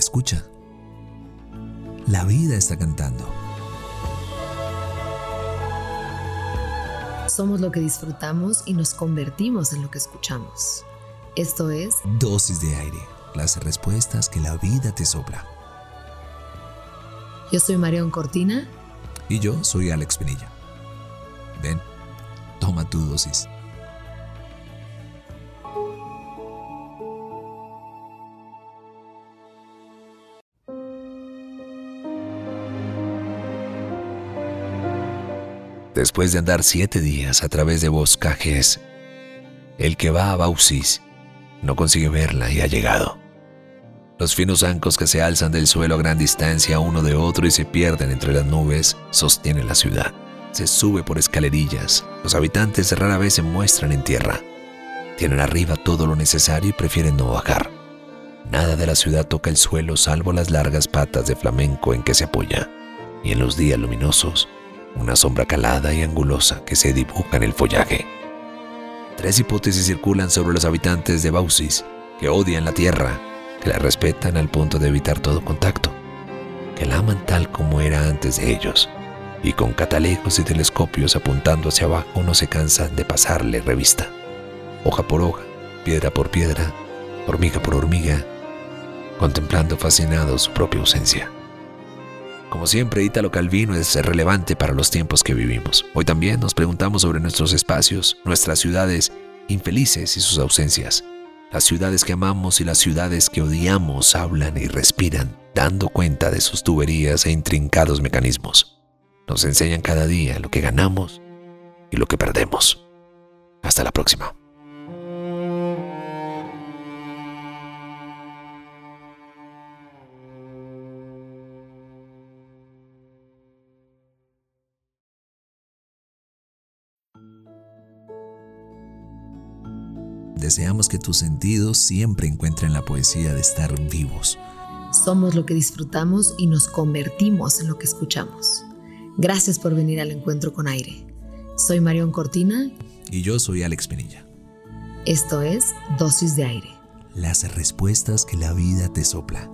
Escucha. La vida está cantando. Somos lo que disfrutamos y nos convertimos en lo que escuchamos. Esto es Dosis de aire, las respuestas que la vida te sopla. Yo soy Marión Cortina. Y yo soy Alex Pinilla. Ven, toma tu dosis. Después de andar siete días a través de boscajes, el que va a Bausis no consigue verla y ha llegado. Los finos zancos que se alzan del suelo a gran distancia uno de otro y se pierden entre las nubes sostienen la ciudad. Se sube por escalerillas. Los habitantes rara vez se muestran en tierra. Tienen arriba todo lo necesario y prefieren no bajar. Nada de la ciudad toca el suelo salvo las largas patas de flamenco en que se apoya. Y en los días luminosos, una sombra calada y angulosa que se dibuja en el follaje. Tres hipótesis circulan sobre los habitantes de Bausis, que odian la tierra, que la respetan al punto de evitar todo contacto, que la aman tal como era antes de ellos, y con catalejos y telescopios apuntando hacia abajo no se cansan de pasarle revista, hoja por hoja, piedra por piedra, hormiga por hormiga, contemplando fascinados su propia ausencia. Como siempre, Ítalo Calvino es relevante para los tiempos que vivimos. Hoy también nos preguntamos sobre nuestros espacios, nuestras ciudades infelices y sus ausencias. Las ciudades que amamos y las ciudades que odiamos hablan y respiran, dando cuenta de sus tuberías e intrincados mecanismos. Nos enseñan cada día lo que ganamos y lo que perdemos. Hasta la próxima. Deseamos que tus sentidos siempre encuentren la poesía de estar vivos. Somos lo que disfrutamos y nos convertimos en lo que escuchamos. Gracias por venir al encuentro con aire. Soy Marión Cortina. Y yo soy Alex Penilla. Esto es Dosis de Aire. Las respuestas que la vida te sopla.